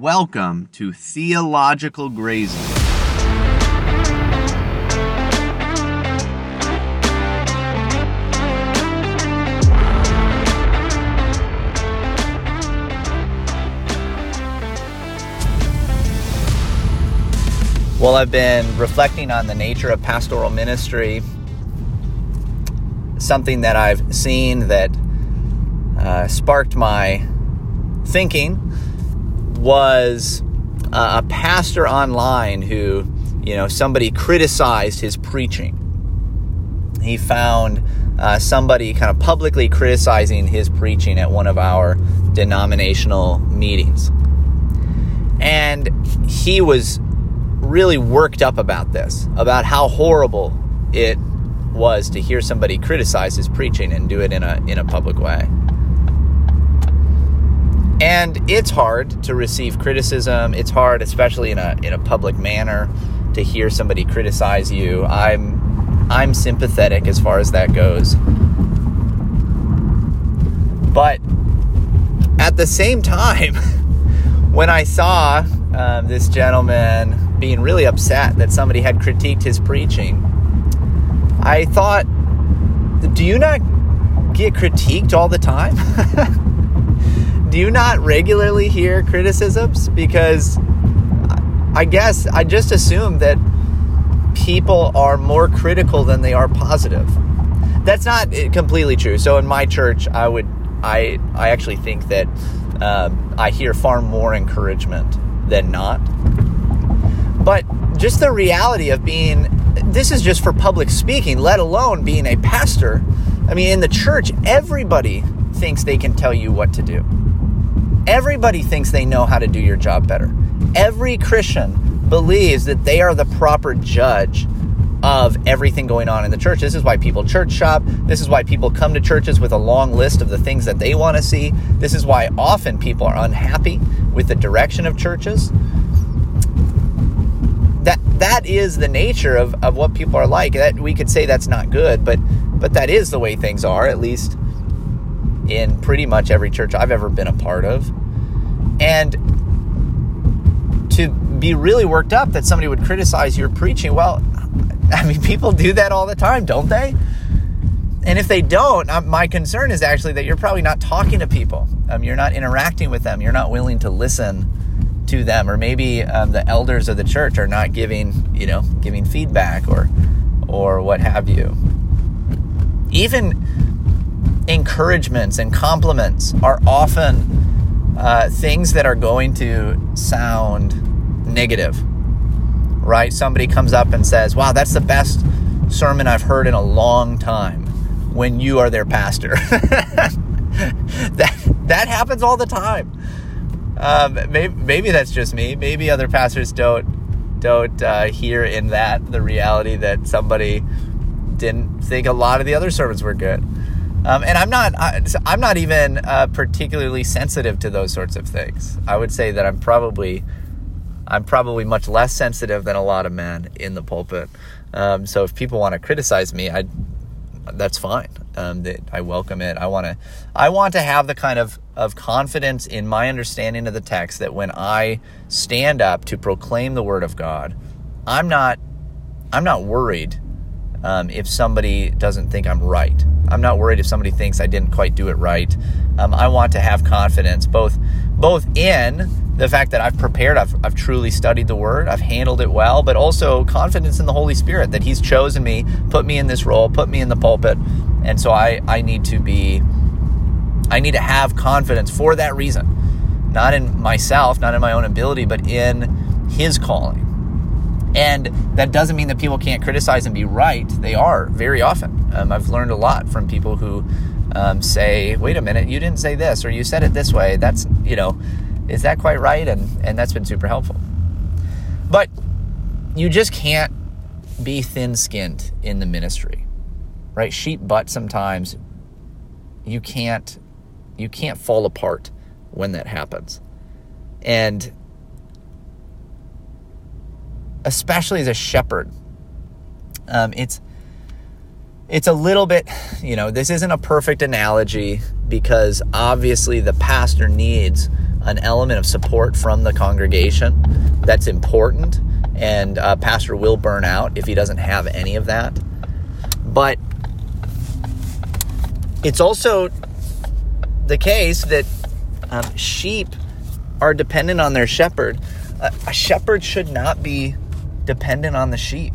Welcome to Theological Grazing. Well, I've been reflecting on the nature of pastoral ministry, something that I've seen that uh, sparked my thinking was uh, a pastor online who, you know, somebody criticized his preaching. He found uh, somebody kind of publicly criticizing his preaching at one of our denominational meetings. And he was really worked up about this, about how horrible it was to hear somebody criticize his preaching and do it in a in a public way. And it's hard to receive criticism. It's hard, especially in a in a public manner, to hear somebody criticize you. I'm I'm sympathetic as far as that goes. But at the same time, when I saw um, this gentleman being really upset that somebody had critiqued his preaching, I thought, do you not get critiqued all the time? do you not regularly hear criticisms? Because I guess I just assume that people are more critical than they are positive. That's not completely true. So in my church, I would I I actually think that um, I hear far more encouragement than not. But just the reality of being this is just for public speaking, let alone being a pastor. I mean, in the church, everybody thinks they can tell you what to do. Everybody thinks they know how to do your job better. Every Christian believes that they are the proper judge of everything going on in the church. This is why people church shop. This is why people come to churches with a long list of the things that they want to see. This is why often people are unhappy with the direction of churches. That that is the nature of, of what people are like. That we could say that's not good, but but that is the way things are, at least in pretty much every church I've ever been a part of. And to be really worked up that somebody would criticize your preaching, well, I mean, people do that all the time, don't they? And if they don't, uh, my concern is actually that you're probably not talking to people. Um, you're not interacting with them. You're not willing to listen to them, or maybe um, the elders of the church are not giving, you know, giving feedback or, or what have you. Even encouragements and compliments are often uh, things that are going to sound negative, right? Somebody comes up and says, Wow, that's the best sermon I've heard in a long time when you are their pastor. that, that happens all the time. Um, maybe, maybe that's just me. Maybe other pastors don't don't uh, hear in that the reality that somebody didn't think a lot of the other sermons were good. Um, and I'm not I, I'm not even uh, particularly sensitive to those sorts of things. I would say that I'm probably I'm probably much less sensitive than a lot of men in the pulpit. Um, so if people want to criticize me, I that's fine. Um, that I welcome it. I want to I want to have the kind of of confidence in my understanding of the text that when I stand up to proclaim the word of God, I'm not I'm not worried um, if somebody doesn't think I'm right. I'm not worried if somebody thinks I didn't quite do it right. Um, I want to have confidence both both in the fact that I've prepared, I've, I've truly studied the Word, I've handled it well, but also confidence in the Holy Spirit that He's chosen me, put me in this role, put me in the pulpit, and so I I need to be I need to have confidence for that reason, not in myself, not in my own ability, but in His calling. And that doesn't mean that people can't criticize and be right. They are very often. Um, I've learned a lot from people who um, say, wait a minute, you didn't say this, or you said it this way. That's, you know, is that quite right? And, and that's been super helpful. But you just can't be thin skinned in the ministry, right? Sheep butt sometimes. You can't, you can't fall apart when that happens. And especially as a shepherd. Um, it's it's a little bit, you know, this isn't a perfect analogy because obviously the pastor needs an element of support from the congregation that's important, and a pastor will burn out if he doesn't have any of that. But it's also the case that um, sheep are dependent on their shepherd. A, a shepherd should not be dependent on the sheep.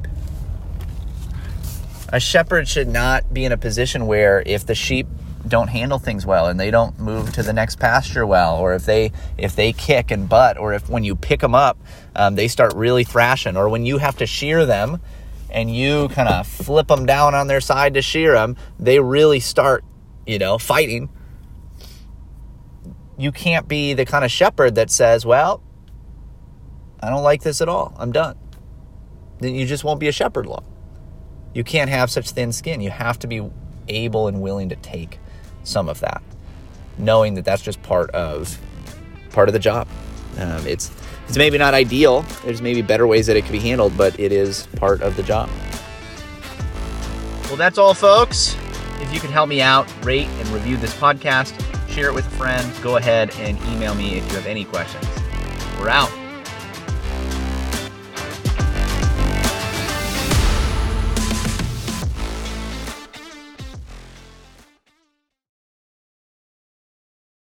A shepherd should not be in a position where if the sheep don't handle things well and they don't move to the next pasture well or if they if they kick and butt or if when you pick them up um, they start really thrashing or when you have to shear them and you kind of flip them down on their side to shear them they really start you know fighting. You can't be the kind of shepherd that says well i don't like this at all. I'm done then you just won't be a shepherd long you can't have such thin skin you have to be able and willing to take some of that, knowing that that's just part of part of the job. Um, it's it's maybe not ideal. There's maybe better ways that it could be handled, but it is part of the job. Well, that's all, folks. If you could help me out, rate and review this podcast, share it with a friend, go ahead and email me if you have any questions. We're out.